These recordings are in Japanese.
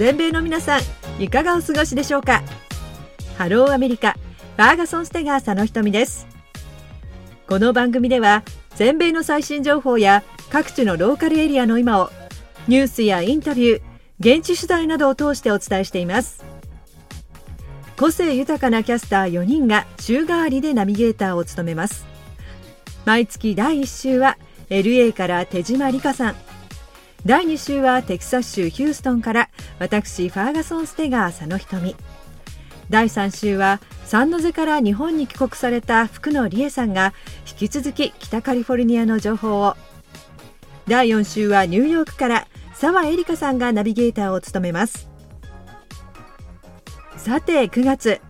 全米の皆さんいかがお過ごしでしょうか？ハローアメリカファーガソンステガー佐野ひとみです。この番組では全米の最新情報や各地のローカルエリアの今をニュースやインタビュー現地取材などを通してお伝えしています。個性豊かなキャスター4人が週替わりでナビゲーターを務めます。毎月第1週は LA から手島理香さん第2週はテキサス州ヒューストンから私ファーガソン・ステガー佐野瞳。第3週はサンノゼから日本に帰国された福野理恵さんが引き続き北カリフォルニアの情報を。第4週はニューヨークから澤エリカさんがナビゲーターを務めます。さて9月。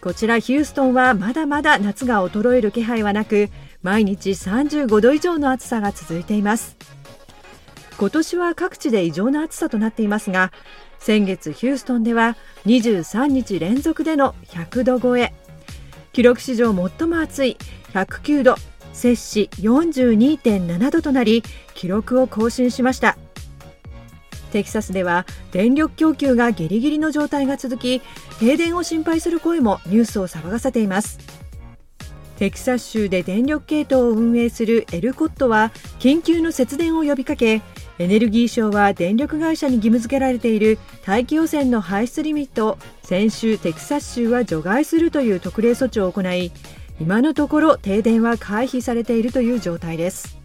こちらヒューストンはまだまだ夏が衰える気配はなく毎日35度以上の暑さが続いています。今年は各地で異常な暑さとなっていますが先月ヒューストンでは23日連続での100度超え。記録史上最も暑い109度摂氏42.7度となり記録を更新しました。テキサスでは電力供給がギリギリの状態が続き停電を心配する声もニュースを騒がせています。テキサス州で電力系統を運営するエルコットは緊急の節電を呼びかけエネルギー省は電力会社に義務付けられている大気汚染の排出リミットを先週テキサス州は除外するという特例措置を行い今のところ停電は回避されているという状態です。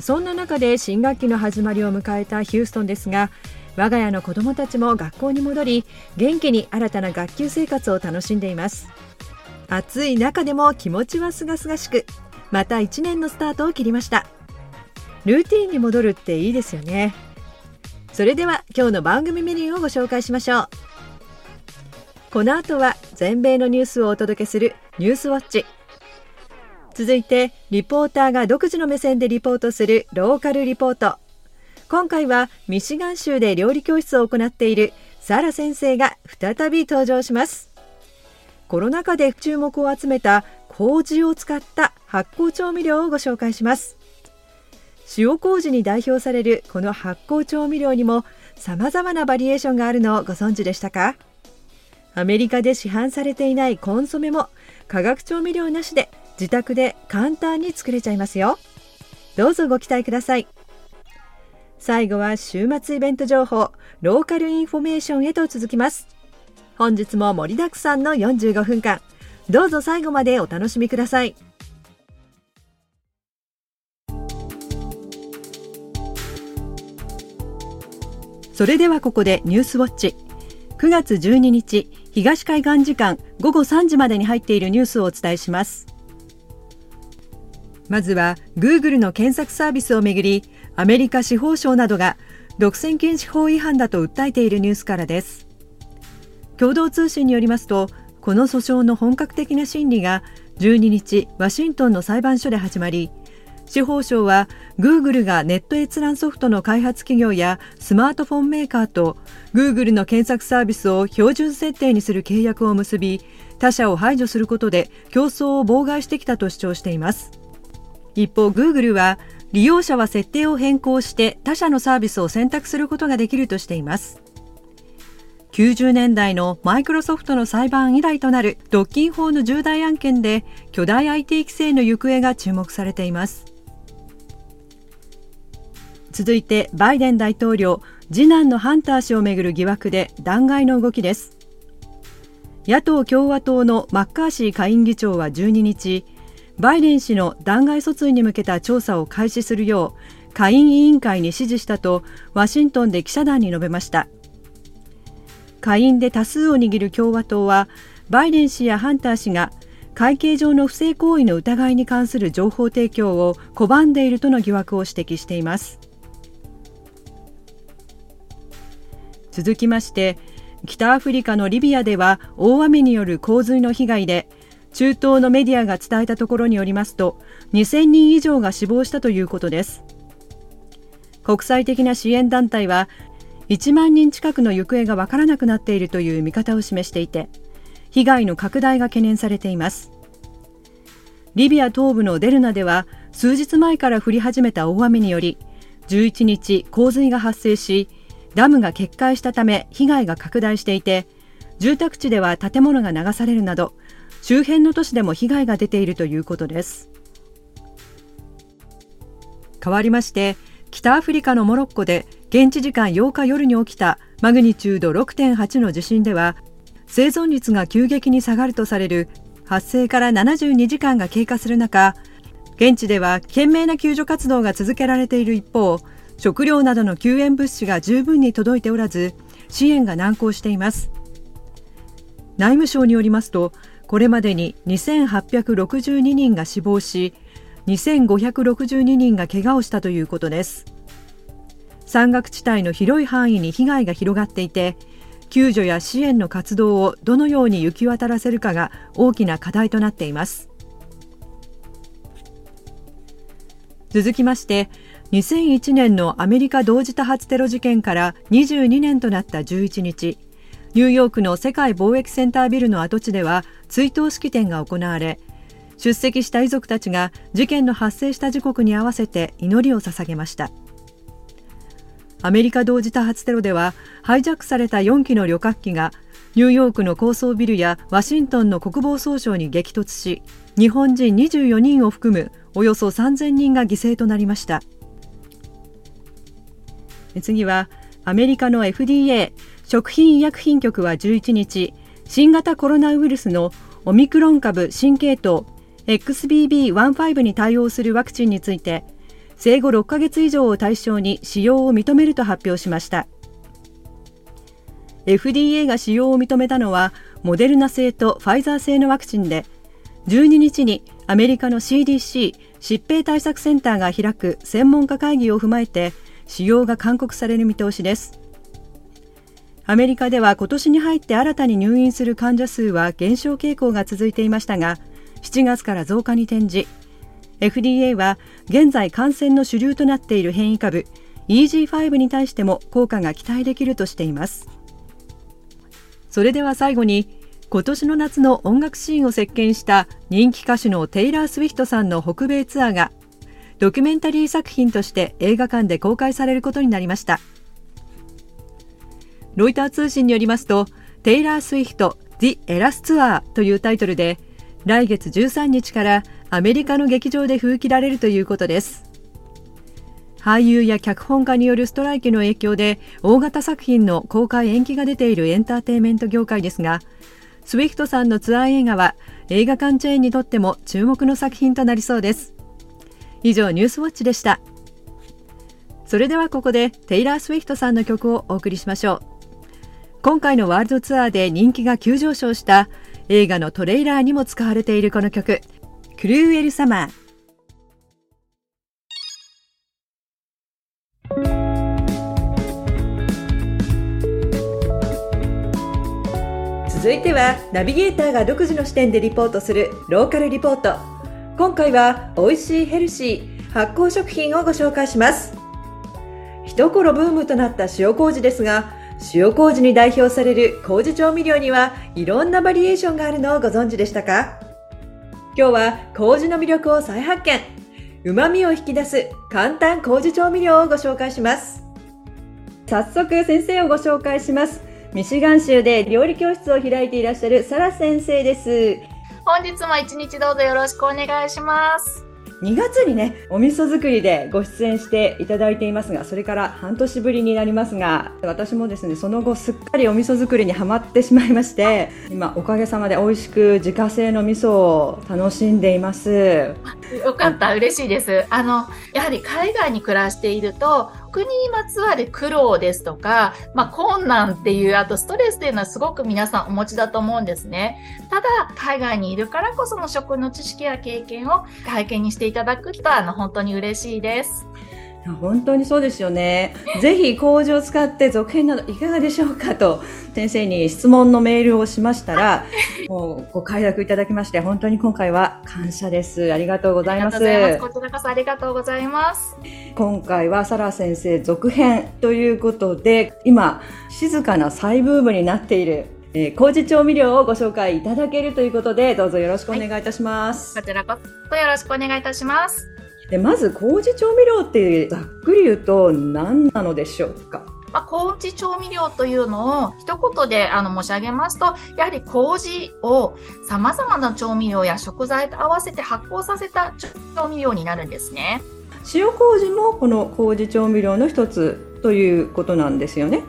そんな中で新学期の始まりを迎えたヒューストンですが我が家の子どもたちも学校に戻り元気に新たな学級生活を楽しんでいます。暑い中でも気持ちはすがすがしくまた1年のスタートを切りました。ルーティンに戻るっていいですよね。それでは今日の番組メニューをご紹介しましょう。この後は全米のニュースをお届けするニュースウォッチ。続いてリポーターが独自の目線でリポートするローカルリポート。今回はミシガン州で料理教室を行っているサラ先生が再び登場します。コロナ禍で注目を集めた麹を使った発酵調味料をご紹介します。塩麹に代表されるこの発酵調味料にも様々なバリエーションがあるのをご存知でしたか？アメリカで市販されていないコンソメも化学調味料なしで自宅で簡単に作れちゃいますよ。どうぞご期待ください。最後は週末イベント情報ローカルインフォメーションへと続きます。本日も盛りだくさんの45分間。どうぞ最後までお楽しみください。それではここでニュースウォッチ。9月12日東海岸時間午後3時までに入っているニュースをお伝えします。まずは Google の検索サービスをめぐりアメリカ司法省などが独占禁止法違反だと訴えているニュースからです。共同通信によりますとこの訴訟の本格的な審理が12日ワシントンの裁判所で始まり司法省は Google がネット閲覧ソフトの開発企業やスマートフォンメーカーと Google の検索サービスを標準設定にする契約を結び他社を排除することで競争を妨害してきたと主張しています。一方 Google は利用者は設定を変更して他社のサービスを選択することができるとしています。90年代のマイクロソフトの裁判以来となる独禁法の重大案件で巨大 IT 規制の行方が注目されています。続いてバイデン大統領次男のハンター氏をめぐる疑惑で弾劾の動きです。野党共和党のマッカーシー下院議長は12日バイデン氏の弾劾訴追に向けた調査を開始するよう下院委員会に指示したとワシントンで記者団に述べました。下院で多数を握る共和党はバイデン氏やハンター氏が会計上の不正行為の疑いに関する情報提供を拒んでいるとの疑惑を指摘しています。続きまして北アフリカのリビアでは大雨による洪水の被害で中東のメディアが伝えたところによりますと2000人以上が死亡したということです。国際的な支援団体は1万人近くの行方がわからなくなっているという見方を示していて被害の拡大が懸念されています。リビア東部のデルナでは数日前から降り始めた大雨により11日洪水が発生しダムが決壊したため被害が拡大していて住宅地では建物が流されるなど周辺の都市でも被害が出ているということです。変わりまして北アフリカのモロッコで現地時間8日夜に起きたマグニチュード6.8の地震では生存率が急激に下がるとされる発生から72時間が経過する中現地では懸命な救助活動が続けられている一方食料などの救援物資が十分に届いておらず支援が難航しています。内務省によりますとこれまでに2862人が死亡し2562人が怪我をしたということです。山岳地帯の広い範囲に被害が広がっていて救助や支援の活動をどのように行き渡らせるかが大きな課題となっています。続きまして2001年のアメリカ同時多発テロ事件から22年となった11日ニューヨークの世界貿易センタービルの跡地では追悼式典が行われ出席した遺族たちが事件の発生した時刻に合わせて祈りを捧げました。アメリカ同時多発テロではハイジャックされた4機の旅客機がニューヨークの高層ビルやワシントンの国防総省に激突し日本人24人を含むおよそ3000人が犠牲となりました。次はアメリカの FDA 食品医薬品局は11日新型コロナウイルスのオミクロン株新系統 XBB.1.5 に対応するワクチンについて生後6ヶ月以上を対象に使用を認めると発表しました。FDA が使用を認めたのはモデルナ製とファイザー製のワクチンで12日にアメリカの CDC 疾病対策センターが開く専門家会議を踏まえて使用が勧告される見通しです。アメリカでは今年に入って新たに入院する患者数は減少傾向が続いていましたが7月から増加に転じ FDA は現在感染の主流となっている変異株 EG5 に対しても効果が期待できるとしています。それでは最後に今年の夏の音楽シーンを席巻した人気歌手のテイラー・スウィフトさんの北米ツアーがドキュメンタリー作品として映画館で公開されることになりました。ロイター通信によりますとテイラー・スウィフト・ The Eras Tour というタイトルで来月13日からアメリカの劇場で封切られるということです。俳優や脚本家によるストライキの影響で大型作品の公開延期が出ているエンターテインメント業界ですがスウィフトさんのツアー映画は映画館チェーンにとっても注目の作品となりそうです。以上ニュースウォッチでした。それではここでテイラー・スウィフトさんの曲をお送りしましょう。今回のワールドツアーで人気が急上昇した映画のトレーラーにも使われているこの曲。クルーエル・サマー続いてはナビゲーターが独自の視点でリポートするローカルリポート。今回は美味しいヘルシー発酵食品をご紹介します。一頃ブームとなった塩麹ですが塩麹に代表される麹調味料にはいろんなバリエーションがあるのをご存知でしたか？今日は麹の魅力を再発見。旨味を引き出す簡単麹調味料をご紹介します。早速先生をご紹介します。ミシガン州で料理教室を開いていらっしゃるサラ先生です。本日も一日どうぞよろしくお願いします2月にね、お味噌作りでご出演していただいていますが、それから半年ぶりになりますが、私もですね、その後すっかりお味噌作りにはまってしまいまして、今おかげさまで美味しく自家製の味噌を楽しんでいます。よかった、嬉しいです。あの、やはり海外に暮らしていると、国にまつわる苦労ですとか、まあ、困難っていう、あとストレスっていうのはすごく皆さんお持ちだと思うんですね。ただ、海外にいるからこその食の知識や経験を体験にしていただくと、あの、本当に嬉しいです。本当にそうですよね。ぜひ麹を使って続編などいかがでしょうかと先生に質問のメールをしましたら、もうご快諾いただきまして本当に今回は感謝です。ありがとうございます。こちらこそありがとうございます。今回はサラ先生続編ということで、今静かな再ブームになっているえー、麹調味料をご紹介いただけるということで、どうぞよろしくお願いいたします。はい、こちらこそよろしくお願いいたします。でまず麹調味料ってざっくり言うと何なのでしょうか？まあ、麹調味料というのを一言であの申し上げますと、やはり麹を様々な調味料や食材と合わせて発酵させた調味料になるんですね。塩麹もこの麹調味料の一つということなんですよね。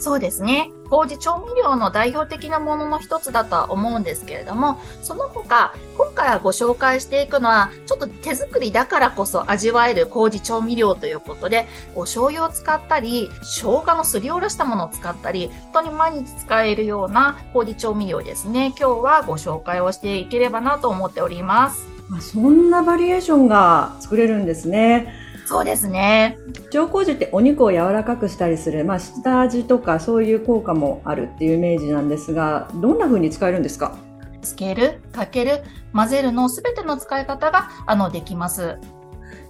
そうですね。麹調味料の代表的なものの一つだとは思うんですけれども、その他、今回はご紹介していくのは、ちょっと手作りだからこそ味わえる麹調味料ということで、お醤油を使ったり、生姜のすりおろしたものを使ったり、本当に毎日使えるような麹調味料ですね。今日はご紹介をしていければなと思っております。そんなバリエーションが作れるんですね。そうですね。塩麹ってお肉を柔らかくしたりする、まあ、下味とかそういう効果もあるっていうイメージなんですが、どんな風に使えるんですか？つける、かける、混ぜるのすべての使い方が、あの、できます。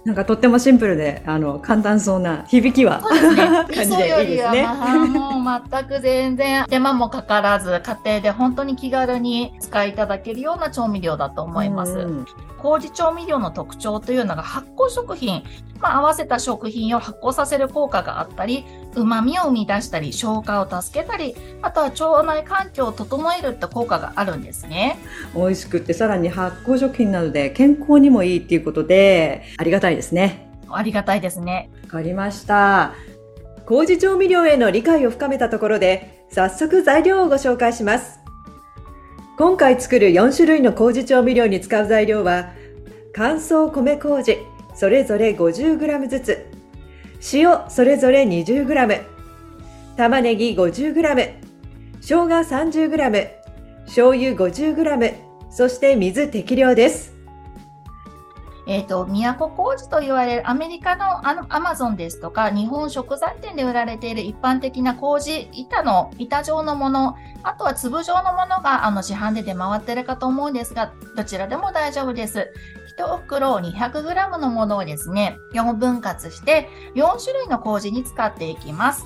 なんかとってもシンプルで、あの、簡単そうな響きは、ね、感じでいいですね。もう全く全然手間もかからず、家庭で本当に気軽に使いいただけるような調味料だと思います。麹調味料の特徴というのが発酵食品、まあ、合わせた食品を発酵させる効果があったり、旨味を生み出したり、消化を助けたり、あとは腸内環境を整えるって効果があるんですね。美味しくってさらに発酵食品なので健康にもいいっていうことで、ありがたいですね。ありがたいですね。わかりました。麹調味料への理解を深めたところで、早速材料をご紹介します。今回作る4種類の麹調味料に使う材料は、乾燥米麹、それぞれ 50g ずつ、塩それぞれ 20g、玉ねぎ 50g、生姜 30g、醤油 50g、そして水適量です。えっ、ー、と、都麹と言われるアメリカのあのアマゾンですとか、日本食材店で売られている一般的な麹、板の、板状のもの、あとは粒状のものがあの市販で出回ってるかと思うんですが、どちらでも大丈夫です。1袋 200g のものをですね、4分割して4種類の麹に使っていきます。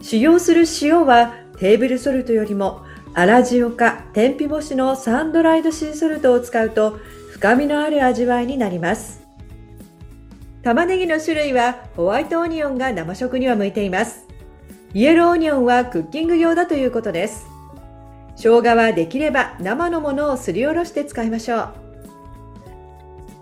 使用する塩はテーブルソルトよりも粗塩か天日干しのサンドライドシーソルトを使うと深みのある味わいになります。玉ねぎの種類はホワイトオニオンが生食には向いています。イエローオニオンはクッキング用だということです。生姜はできれば生のものをすりおろして使いましょう。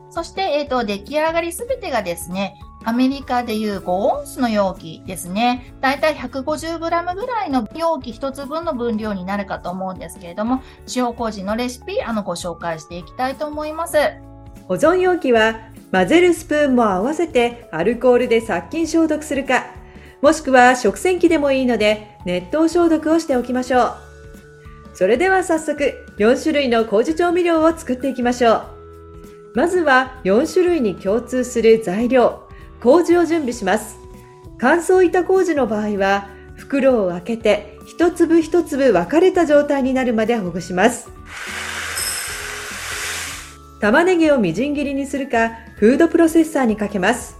そして、えっ、ー、と、出来上がりすべてがですね、アメリカでいう5オンスの容器ですね。だいたい 150g ぐらいの容器1つ分の分量になるかと思うんですけれども、塩麹のレシピ、あの、ご紹介していきたいと思います。保存容器は、混ぜるスプーンも合わせてアルコールで殺菌消毒するか、もしくは食洗機でもいいので、熱湯消毒をしておきましょう。それでは早速、4種類の麹調味料を作っていきましょう。まずは4種類に共通する材料、麹を準備します。乾燥板麹の場合は、袋を開けて一粒一粒分かれた状態になるまでほぐします。玉ねぎをみじん切りにするか、フードプロセッサーにかけます。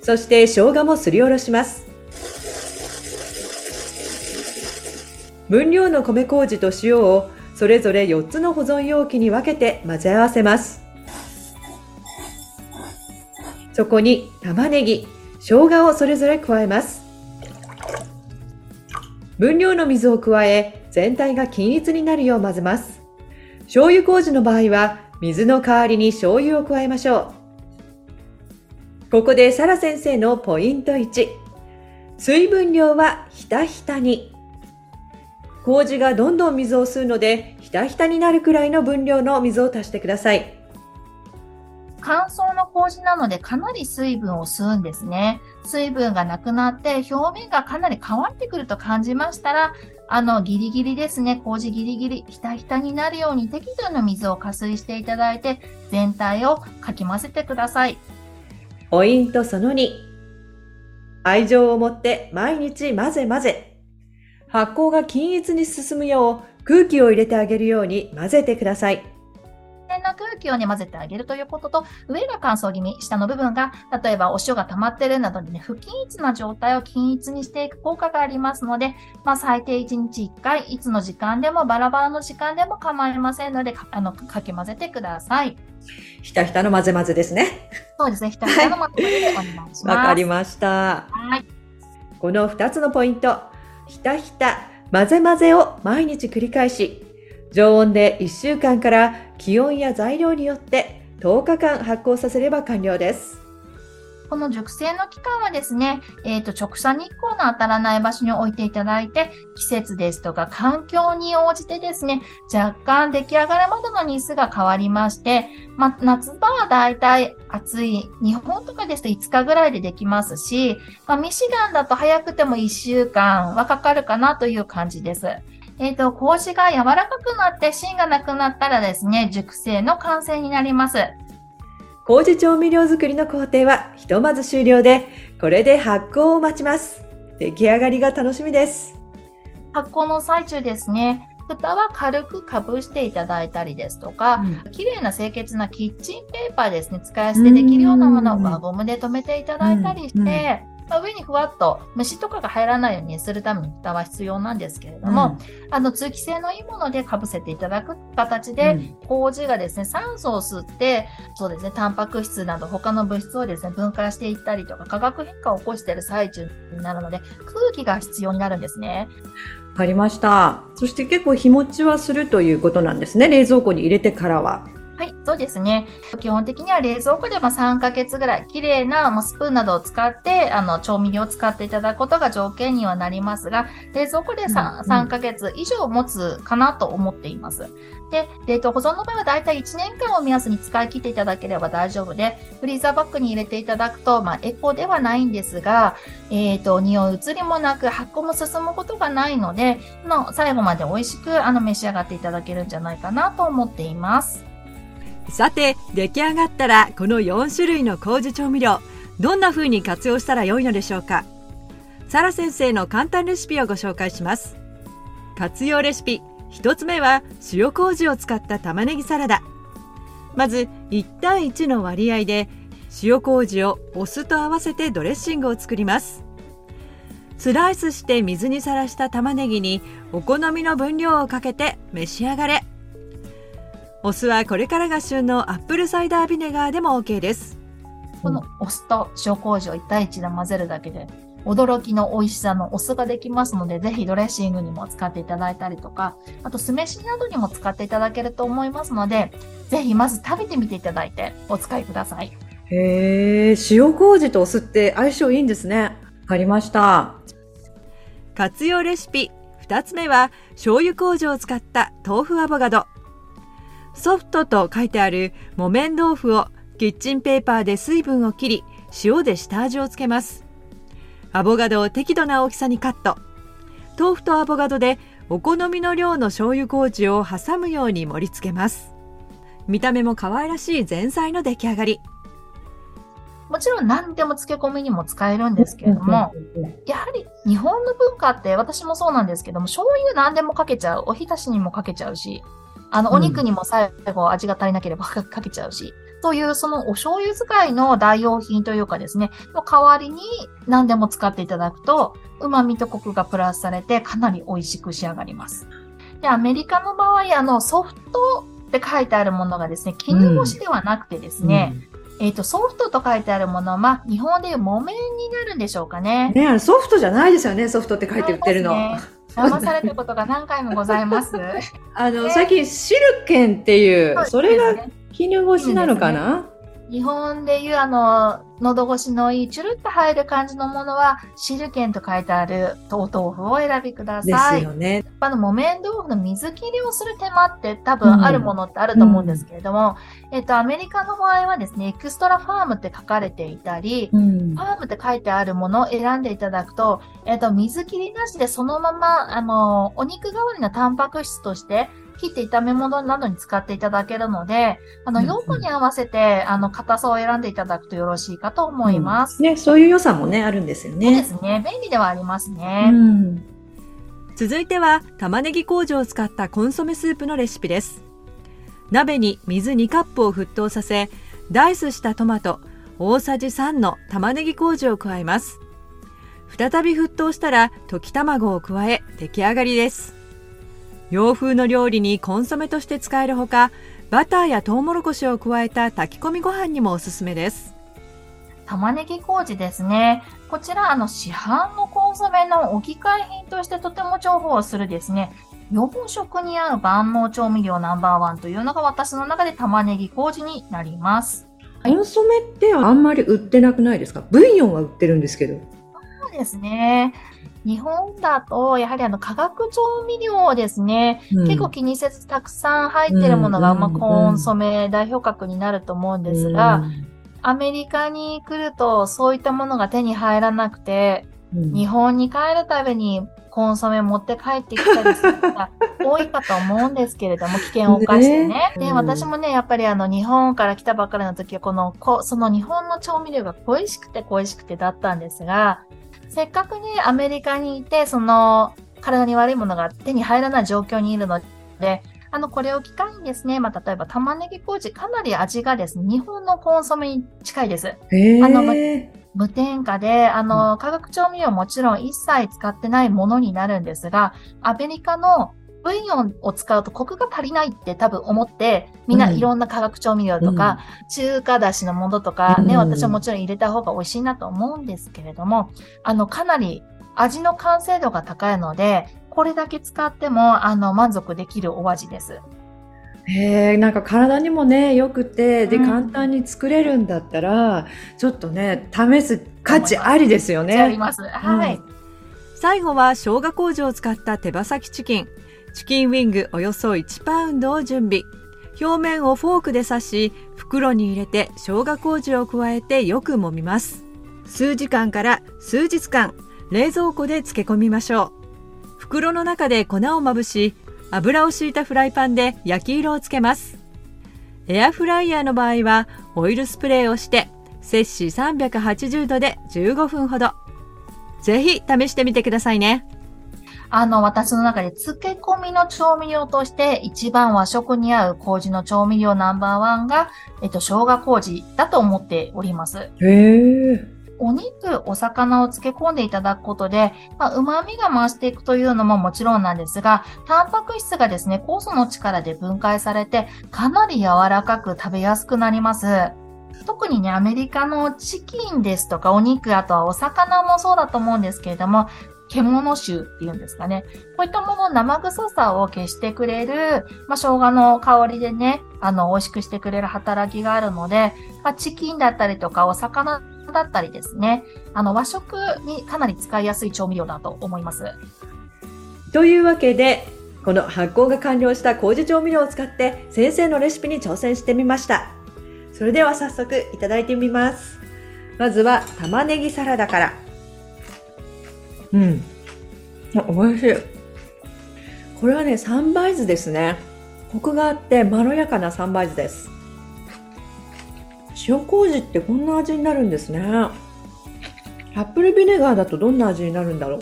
そして生姜もすりおろします。分量の米麹と塩をそれぞれ4つの保存容器に分けて混ぜ合わせます。そこに玉ねぎ、生姜をそれぞれ加えます。分量の水を加え、全体が均一になるよう混ぜます。醤油麹の場合は、水の代わりに醤油を加えましょう。ここでサラ先生のポイント1。水分量はひたひたに。麹がどんどん水を吸うので、ひたひたになるくらいの分量の水を足してください。乾燥の麹なのでかなり水分を吸うんですね。水分がなくなって表面がかなり乾ってくると感じましたら、あの、ギリギリですね。麹ギリギリ、ひたひたになるように適度な水を加水していただいて、全体をかき混ぜてください。ポイントその2。愛情を持って毎日混ぜ混ぜ。発酵が均一に進むよう空気を入れてあげるように混ぜてください。で鮮な空気をね、混ぜてあげるということと、上が乾燥気味、下の部分が、例えばお塩が溜まってるなどにね、不均一な状態を均一にしていく効果がありますので、まあ、最低1日1回、いつの時間でもバラバラの時間でも構いませんので、あの、かき混ぜてください。ひたひたの混ぜ混ぜですね。そうですね。ひたひたの混ぜ混ぜでお願いします。わ、かりました。はい。この2つのポイント、ひたひた、混ぜ混ぜを毎日繰り返し、常温で1週間から気温や材料によって10日間発酵させれば完了です。この熟成の期間はですね、え、ー、と、直射日光の当たらない場所に置いていただいて、季節ですとか環境に応じてですね、若干出来上がるまでの日数が変わりまして、ま夏場はだいたい暑い、日本とかですと5日ぐらいでできますし、まあ、ミシガンだと早くても1週間はかかるかなという感じです。えっ、ー、と、麹が柔らかくなって芯がなくなったらですね、熟成の完成になります。麹調味料作りの工程はひとまず終了で、これで発酵を待ちます。出来上がりが楽しみです。発酵の最中ですね、蓋は軽くかぶしていただいたりですとか、うん、綺麗な清潔なキッチンペーパーですね、使い捨てできるようなものを輪ゴムで留めていただいたりして、まあ、上にふわっと虫とかが入らないようにするために蓋は必要なんですけれども、うん、あの通気性のいいものでかぶせていただく形で、うん、麹がですね酸素を吸ってそうですねタンパク質など他の物質をですね分解していったりとか化学変化を起こしている最中になるので空気が必要になるんですね。わかりました。そして結構日持ちはするということなんですね。冷蔵庫に入れてからは。はい、そうですね。基本的には冷蔵庫でも3ヶ月ぐらい、綺麗なスプーンなどを使って、あの、調味料を使っていただくことが条件にはなりますが、冷蔵庫で 3,、うん、3ヶ月以上持つかなと思っています。で、冷凍保存の場合はだいたい1年間を目安に使い切っていただければ大丈夫で、フリーザーバッグに入れていただくと、まあ、エコではないんですが、えっ、ー、と、匂い移りもなく、発酵も進むことがないので、の最後まで美味しく、あの、召し上がっていただけるんじゃないかなと思っています。さて出来上がったらこの4種類の麹調味料どんな風に活用したら良いのでしょうか？サラ先生の簡単レシピをご紹介します。活用レシピ1つ目は塩麹を使った玉ねぎサラダ。まず1対1の割合で塩麹をお酢と合わせてドレッシングを作ります。スライスして水にさらした玉ねぎにお好みの分量をかけて召し上がれ。お酢はこれからが旬のアップルサイダービネガーでも OK です。このお酢と塩麹を1対1で混ぜるだけで、驚きの美味しさのお酢ができますので、ぜひドレッシングにも使っていただいたりとか、あと酢飯などにも使っていただけると思いますので、ぜひまず食べてみていただいてお使いください。へえ、塩麹とお酢って相性いいんですね。わかりました。活用レシピ2つ目は醤油麹を使った豆腐アボカド。ソフトと書いてある木綿豆腐をキッチンペーパーで水分を切り塩で下味をつけます。アボカドを適度な大きさにカット。豆腐とアボカドでお好みの量の醤油麹を挟むように盛り付けます。見た目も可愛らしい前菜の出来上がり。もちろん何でも漬け込みにも使えるんですけれども、やはり日本の文化って私もそうなんですけども、醤油何でもかけちゃう、おひたしにもかけちゃうし、あの、お肉にも最後味が足りなければかけちゃうし、というそのお醤油使いの代用品というかですね、の代わりに何でも使っていただくと、旨味とコクがプラスされてかなり美味しく仕上がります。で、アメリカの場合、あの、ソフトって書いてあるものがですね、絹ごしではなくてですね、うん、えっ、ー、と、ソフトと書いてあるものは、まあ、日本でいう木綿になるんでしょうかね。ねソフトじゃないですよね、ソフトって書いて売ってるの。騙されたことが何回もございます。あの、最近 silken っていう、それが絹ごしなのかな、日本でいうあの、喉越しのいい、チュルッと入る感じのものは、 silken と書いてあるお豆腐を選びください。ですよね。あの、木綿豆腐の水切りをする手間って多分あるものってあると思うんですけれども、うん、えっと、アメリカの場合はですね、 extra firm って書かれていたり、うん、ファームって書いてあるものを選んでいただくと、えっと、水切りなしでそのまま、あの、お肉代わりのタンパク質として、切って炒め物などに使っていただけるので、あの、用途に合わせて、あの、硬さを選んでいただくとよろしいかと思います。うん、ね、そういう良さもね、あるんですよね。そうですね。便利ではありますね。うん、続いては、玉ねぎ工場を使ったコンソメスープのレシピです。鍋に水2カップを沸騰させダイスしたトマト大さじ3の玉ねぎ麹を加えます再び沸騰したら溶き卵を加え出来上がりです洋風の料理にコンソメとして使えるほかバターやトウモロコシを加えた炊き込みご飯にもおすすめです玉ねぎ麹ですね。こちら、あの、市販のコンソメの置き換え品としてとても重宝するですね、予防食に合う万能調味料ナンバーワンというのが私の中で玉ねぎ麹になります。コンソメってあんまり売ってなくないですか？ブイヨンは売ってるんですけど。そうですね。日本だと、やはりあの化学調味料ですね、うん、結構気にせずたくさん入ってるものが、まあ、コンソメ代表格になると思うんですが、うん、アメリカに来るとそういったものが手に入らなくて、うん、日本に帰るたびにコンソメ持って帰ってきたりする方 多いかと思うんですけれども、危険を冒してね。で、私もね、やっぱりあの、日本から来たばっかりの時は、この、こその日本の調味料が恋しくて恋しくてだったんですが、せっかくね、アメリカにいて、その、体に悪いものが手に入らない状況にいるので、あの、これを機会にですね、まあ、例えば玉ねぎ麹、かなり味がですね、日本のコンソメに近いです。あの、無添加で、あの、化学調味料もちろん一切使ってないものになるんですが、アメリカのブイヨンを使うとコクが足りないって多分思って、みんないろんな化学調味料とか、うん、中華だしのものとかね、うん、私はもちろん入れた方が美味しいなと思うんですけれども、あの、かなり味の完成度が高いので、これだけ使っても、あの、満足できるお味です。へえ、なんか体にもね、良くて、で、簡単に作れるんだったら、ちょっとね、試す価値ありですよね。あります。はい。最後は生姜麹を使った手羽先チキン。チキンウィングおよそ1パウンドを準備。表面をフォークで刺し、袋に入れて生姜麹を加えてよく揉みます。数時間から数日間、冷蔵庫で漬け込みましょう。袋の中で粉をまぶし、油を敷いたフライパンで焼き色をつけます。エアフライヤーの場合はオイルスプレーをして摂氏380度で15分ほど。ぜひ試してみてくださいね。あの、私の中で漬け込みの調味料として一番和食に合う麹の調味料ナンバーワンが、えっと、生姜麹だと思っております。へー。お肉、お魚を漬け込んでいただくことで、まあ、旨味が増していくというのももちろんなんですが、タンパク質がですね、酵素の力で分解されて、かなり柔らかく食べやすくなります。特にね、アメリカのチキンですとかお肉、あとはお魚もそうだと思うんですけれども、獣臭っていうんですかね。こういったもの生臭さを消してくれる、まあ、生姜の香りでね、あの、美味しくしてくれる働きがあるので、まあ、チキンだったりとかお魚だったりですね、あの和食にかなり使いやすい調味料だと思います。というわけで、この発酵が完了した麹調味料を使って先生のレシピに挑戦してみました。それでは早速いただいてみます。まずは玉ねぎサラダから。うん。美味しい。これはね、三杯酢ですね。コクがあってまろやかな三杯酢です。塩麹ってこんな味になるんですね。アップルビネガーだとどんな味になるんだろ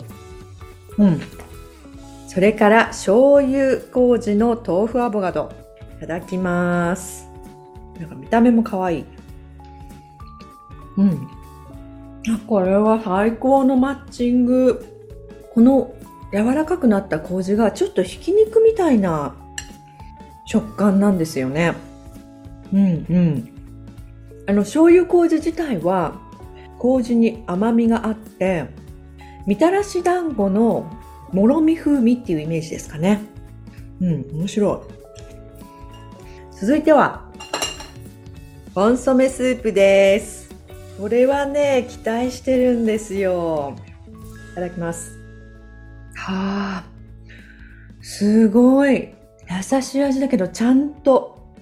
う。うん。それから醤油麹の豆腐アボカド。いただきます。なんか見た目も可愛い。うん。これは最高のマッチング。この柔らかくなった麹がちょっとひき肉みたいな食感なんですよね。うんうん。あの、醤油麹自体は、麹に甘みがあって、みたらし団子のもろみ風味っていうイメージですかね。うん、面白い。続いては、コンソメスープです。これはね、期待してるんですよ。いただきます。はあ、すごい。優しい味だけど、ちゃんと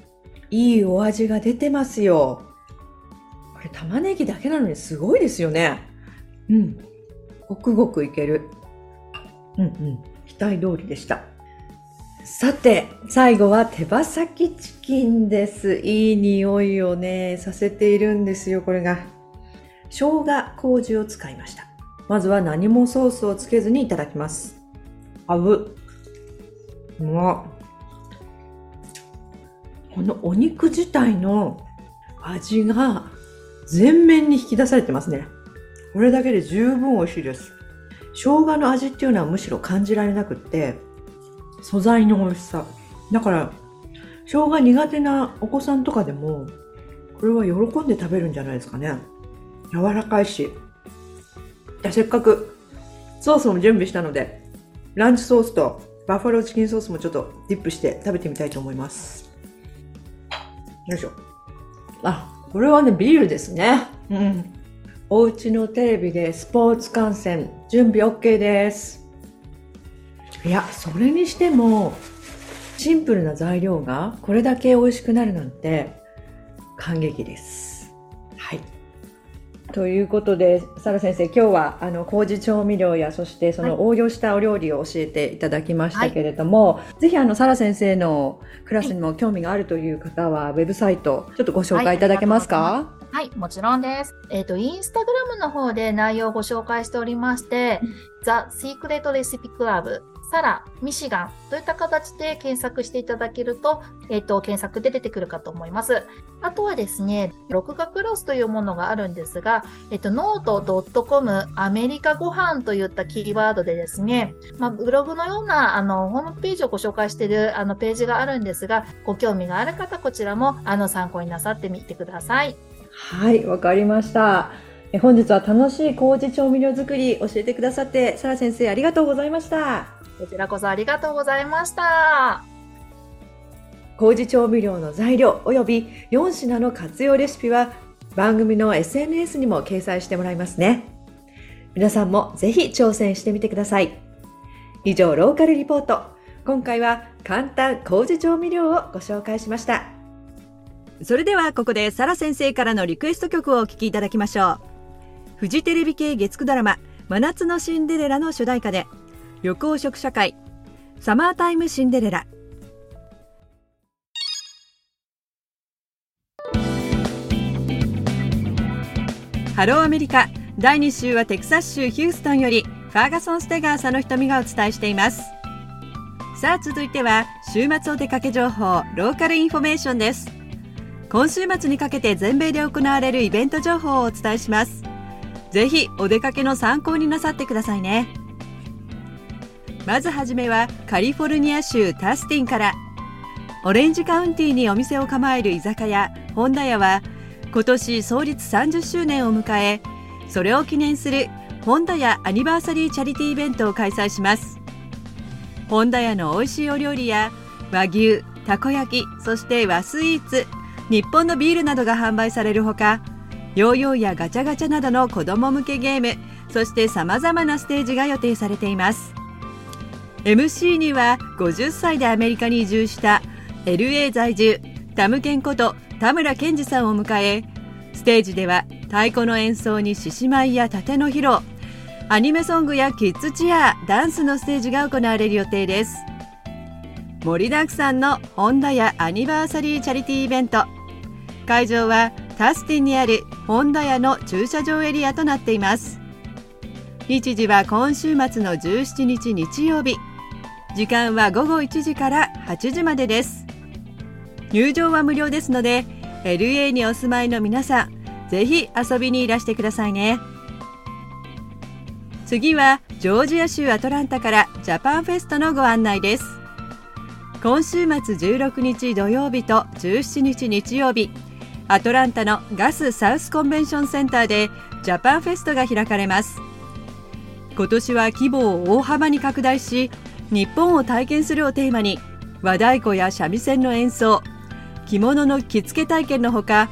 いいお味が出てますよ。これ玉ねぎだけなのにすごいですよね。うん。ごくごくいける。うんうん。期待通りでした。さて、最後は手羽先チキンです。いい匂いをね、させているんですよ、これが。生姜麹を使いました。まずは何もソースをつけずにいただきます。あぶ。うまここのお肉自体の味が全面に引き出されてますね。これだけで十分美味しいです。生姜の味っていうのはむしろ感じられなくって、素材の美味しさ。だから、生姜苦手なお子さんとかでも、これは喜んで食べるんじゃないですかね。柔らかいし。じゃせっかくソースも準備したので、ランチソースとバッファローチキンソースもちょっとディップして食べてみたいと思います。よいしょ。あ、これはね、ビールですね。うん。お家のテレビでスポーツ観戦、準備 OK です。いや、それにしても、シンプルな材料がこれだけ美味しくなるなんて感激です。はい。ということで、サラ先生、今日はあの麹調味料やそしてその応用したお料理を教えていただきましたけれども、はい、ぜひあのサラ先生のクラスにも興味があるという方は、ウェブサイトちょっとご紹介いただけますか、はい、もちろんです。えっ、ー、と、インスタグラムの方で内容をご紹介しておりまして、ザ・シークレット・レシピ・クラブサラ、ミシガンといった形で検索していただけると、えっ、ー、と、検索で出てくるかと思います。あとはですね、録画クロスというものがあるんですが、えっ、ー、と、 note.com アメリカご飯といったキーワードでですね、まあ、ブログのような、あの、ホームページをご紹介している、あの、ページがあるんですが、ご興味がある方、こちらも、あの、参考になさってみてください。はい、わかりました。本日は楽しい麹調味料作り教えてくださって、サラ先生ありがとうございました。こちらこそありがとうございました。麹調味料の材料及び4品の活用レシピは番組の SNS にも掲載してもらいますね。皆さんもぜひ挑戦してみてください。以上、ローカルリポート。今回は簡単麹調味料をご紹介しました。それではここでサラ先生からのリクエスト曲をお聴きいただきましょう。フジテレビ系月9ドラマ真夏のシンデレラの主題歌で緑黄色社会。サマータイムシンデレラ。ハローアメリカ。第2週はテキサス州ヒューストンよりファーガソン・ステガーさんの瞳がお伝えしています。さあ続いては週末お出かけ情報。ローカルインフォメーションです。今週末にかけて全米で行われるイベント情報をお伝えします。ぜひお出かけの参考になさってくださいね。まずはじめはカリフォルニア州タスティンから。オレンジカウンティにお店を構える居酒屋ホンダ屋は今年創立30周年を迎えそれを記念するホンダ屋アニバーサリーチャリティーイベントを開催します。ホンダ屋の美味しいお料理や和牛たこ焼きそして和スイーツ日本のビールなどが販売されるほかヨーヨーやガチャガチャなどの子ども向けゲームそしてさまざまなステージが予定されています。MC には50歳でアメリカに移住した LA 在住タムケンこと田村健二さんを迎えステージでは太鼓の演奏に獅子舞や盾の披露アニメソングやキッズチアダンスのステージが行われる予定です。盛りだくさんのホンダやアニバーサリーチャリティーイベント。会場はタスティンにあるホンダ屋の駐車場エリアとなっています。日時は今週末の17日日曜日。時間は午後1時から8時までです。入場は無料ですので LA にお住まいの皆さんぜひ遊びにいらしてくださいね。次はジョージア州アトランタからジャパンフェストのご案内です。今週末16日土曜日と17日日曜日アトランタのガスサウスコンベンションセンターでジャパンフェストが開かれます。今年は規模を大幅に拡大し日本を体験するをテーマに和太鼓や三味線の演奏着物の着付け体験のほか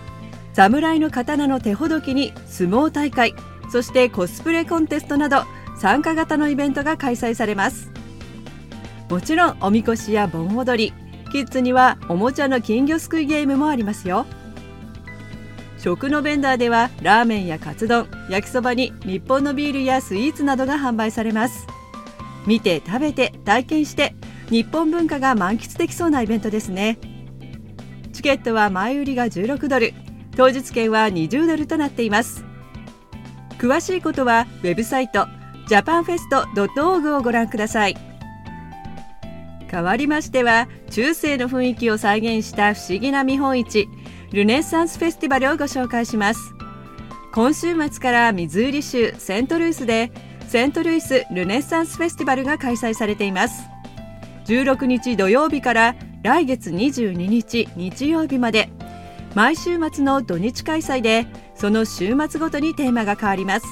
侍の刀の手ほどきに相撲大会そしてコスプレコンテストなど参加型のイベントが開催されます。もちろんおみこしや盆踊りキッズにはおもちゃの金魚すくいゲームもありますよ。食のベンダーではラーメンやカツ丼焼きそばに日本のビールやスイーツなどが販売されます。見て食べて体験して日本文化が満喫できそうなイベントですね。チケットは前売りが16ドル当日券は20ドルとなっています。詳しいことはウェブサイトジャパンフェスト .org をご覧ください。変わりましては中世の雰囲気を再現した不思議な見本市ルネッサンスフェスティバルをご紹介します。今週末からミズーリ州セントルイスでセントルイスルネッサンスフェスティバルが開催されています。16日土曜日から来月22日日曜日まで。毎週末の土日開催でその週末ごとにテーマが変わります。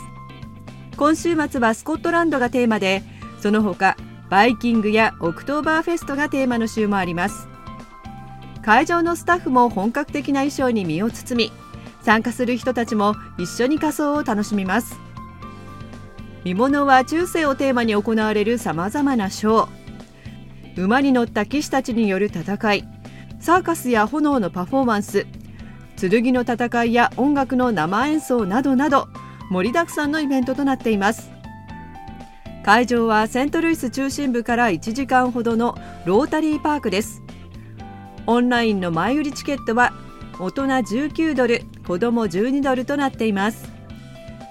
今週末はスコットランドがテーマでその他バイキングやオクトーバーフェストがテーマの週もあります。会場のスタッフも本格的な衣装に身を包み参加する人たちも一緒に仮装を楽しみます。見物は中世をテーマに行われるさまざまなショー。馬に乗った騎士たちによる戦い。サーカスや炎のパフォーマンス。剣の戦いや音楽の生演奏などなど盛りだくさんのイベントとなっています。会場はセントルイス中心部から1時間ほどのロータリーパークです。オンラインの前売りチケットは大人19ドル子供12ドルとなっています。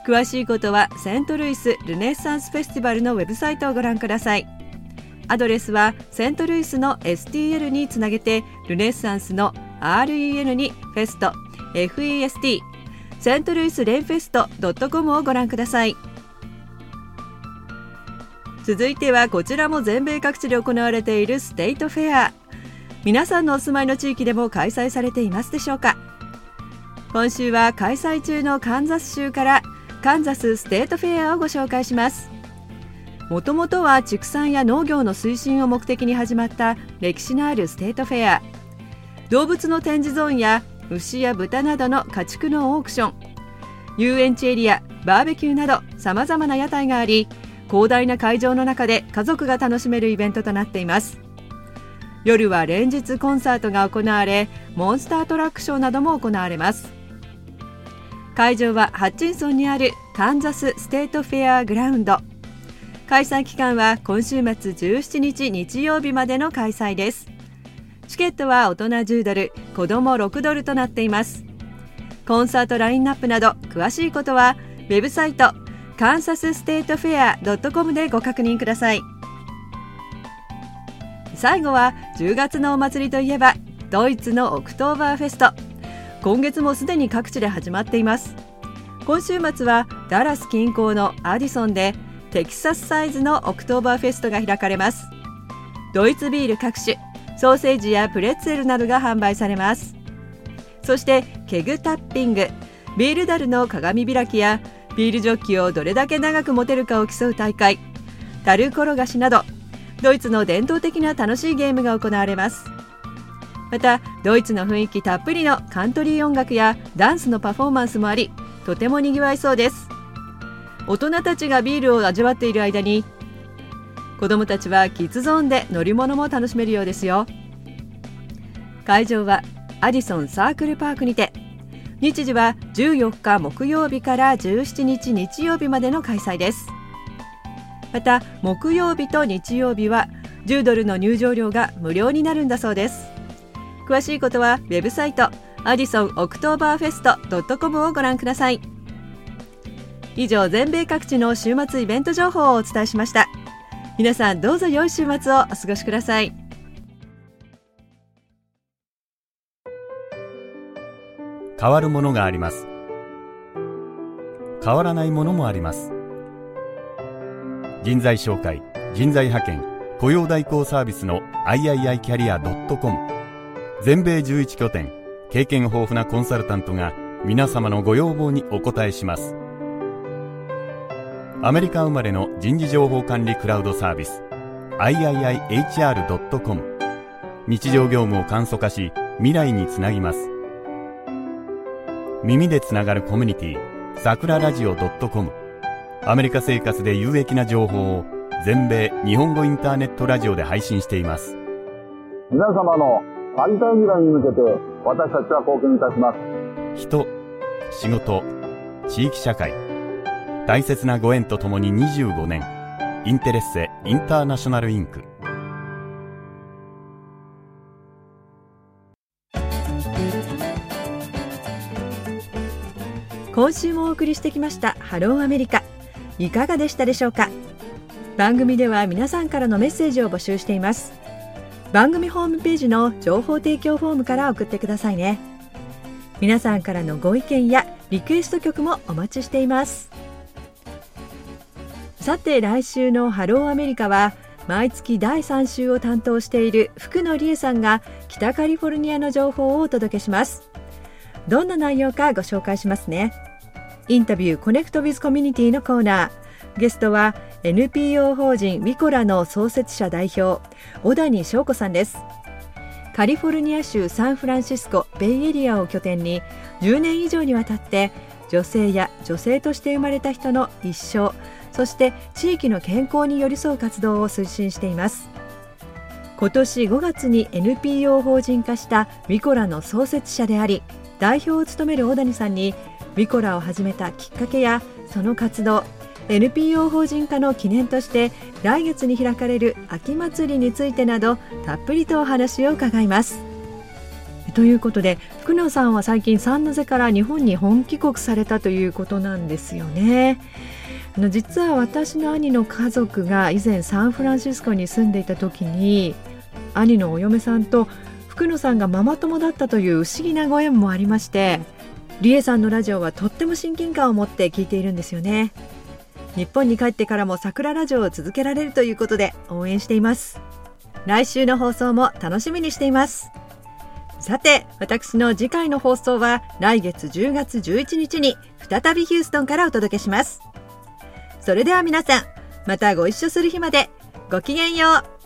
詳しいことはセントルイスルネッサンスフェスティバルのウェブサイトをご覧ください。アドレスはセントルイスの STL につなげてルネッサンスの REN にフェスト FEST セントルイスレンフェスト .com をご覧ください。続いてはこちらも全米各地で行われているステイトフェア。皆さんのお住まいの地域でも開催されていますでしょうか？今週は開催中のカンザス州からカンザスステートフェアをご紹介します。もともとは畜産や農業の推進を目的に始まった歴史のあるステートフェア。動物の展示ゾーンや牛や豚などの家畜のオークション。遊園地エリアバーベキューなどさまざまな屋台があり広大な会場の中で家族が楽しめるイベントとなっています。夜は連日コンサートが行われモンスタートラックショーなども行われます。会場はハッチンソンにあるカンザスステートフェアグラウンド。開催期間は今週末17日日曜日までの開催です。チケットは大人10ドル子供6ドルとなっています。コンサートラインナップなど詳しいことはウェブサイトカンザスステートフェア .com でご確認ください。最後は10月のお祭りといえばドイツのオクトーバーフェスト。今月もすでに各地で始まっています。今週末はダラス近郊のアディソンでテキサスサイズのオクトーバーフェストが開かれます。ドイツビール各種ソーセージやプレッツェルなどが販売されます。そしてケグタッピングビール樽の鏡開きやビールジョッキをどれだけ長く持てるかを競う大会タル転がしなどドイツの伝統的な楽しいゲームが行われます。またドイツの雰囲気たっぷりのカントリー音楽やダンスのパフォーマンスもありとてもにぎわいそうです。大人たちがビールを味わっている間に子どもたちはキッズゾーンで乗り物も楽しめるようですよ。会場はアディソンサークルパークにて日時は14日木曜日から17日日曜日までの開催です。また木曜日と日曜日は10ドルの入場料が無料になるんだそうです。詳しいことはウェブサイトアディソンオクトーバーフェスト .com をご覧ください。以上全米各地の週末イベント情報をお伝えしました。皆さんどうぞ良い週末をお過ごしください。変わるものがあります。変わらないものもあります。人材紹介人材派遣雇用代行サービスの III キャリア .com 全米11拠点、経験豊富なコンサルタントが皆様のご要望にお応えします。アメリカ生まれの人事情報管理クラウドサービス iiihr.com 日常業務を簡素化し未来につなぎます。耳でつながるコミュニティ桜ラジオ .com アメリカ生活で有益な情報を全米日本語インターネットラジオで配信しています。皆様のありたい未来に向けて私たちは貢献いたします。人仕事地域社会。大切なご縁とともに25年。インテレッセインターナショナルインク。今週もお送りしてきましたハローアメリカ。いかがでしたでしょうか？番組では皆さんからのメッセージを募集しています番組ホームページの情報提供フォームから送ってくださいね。皆さんからのご意見やリクエスト曲もお待ちしています。さて来週のハローアメリカは毎月第3週を担当している福野理恵さんが北カリフォルニアの情報をお届けします。どんな内容かご紹介しますね。インタビューコネクトビズコミュニティのコーナー。ゲストは NPO 法人ウィコラの創設者代表小谷翔子さんです。カリフォルニア州サンフランシスコベイエリアを拠点に10年以上にわたって女性や女性として生まれた人の一生そして地域の健康に寄り添う活動を推進しています。今年5月に NPO 法人化したウィコラの創設者であり代表を務める小谷さんにウィコラを始めたきっかけやその活動 NPO 法人化の記念として来月に開かれる秋祭りについてなどたっぷりとお話を伺います。ということで福野さんは最近サンノゼから日本に本帰国されたということなんですよね。実は私の兄の家族が以前サンフランシスコに住んでいた時に兄のお嫁さんと福野さんがママ友だったという不思議なご縁もありまして理恵さんのラジオはとっても親近感を持って聞いているんですよね。日本に帰ってからも桜ラジオを続けられるということで応援しています。来週の放送も楽しみにしています。さて私の次回の放送は来月10月11日に再びヒューストンからお届けします。それでは皆さんまたご一緒する日までごきげんよう。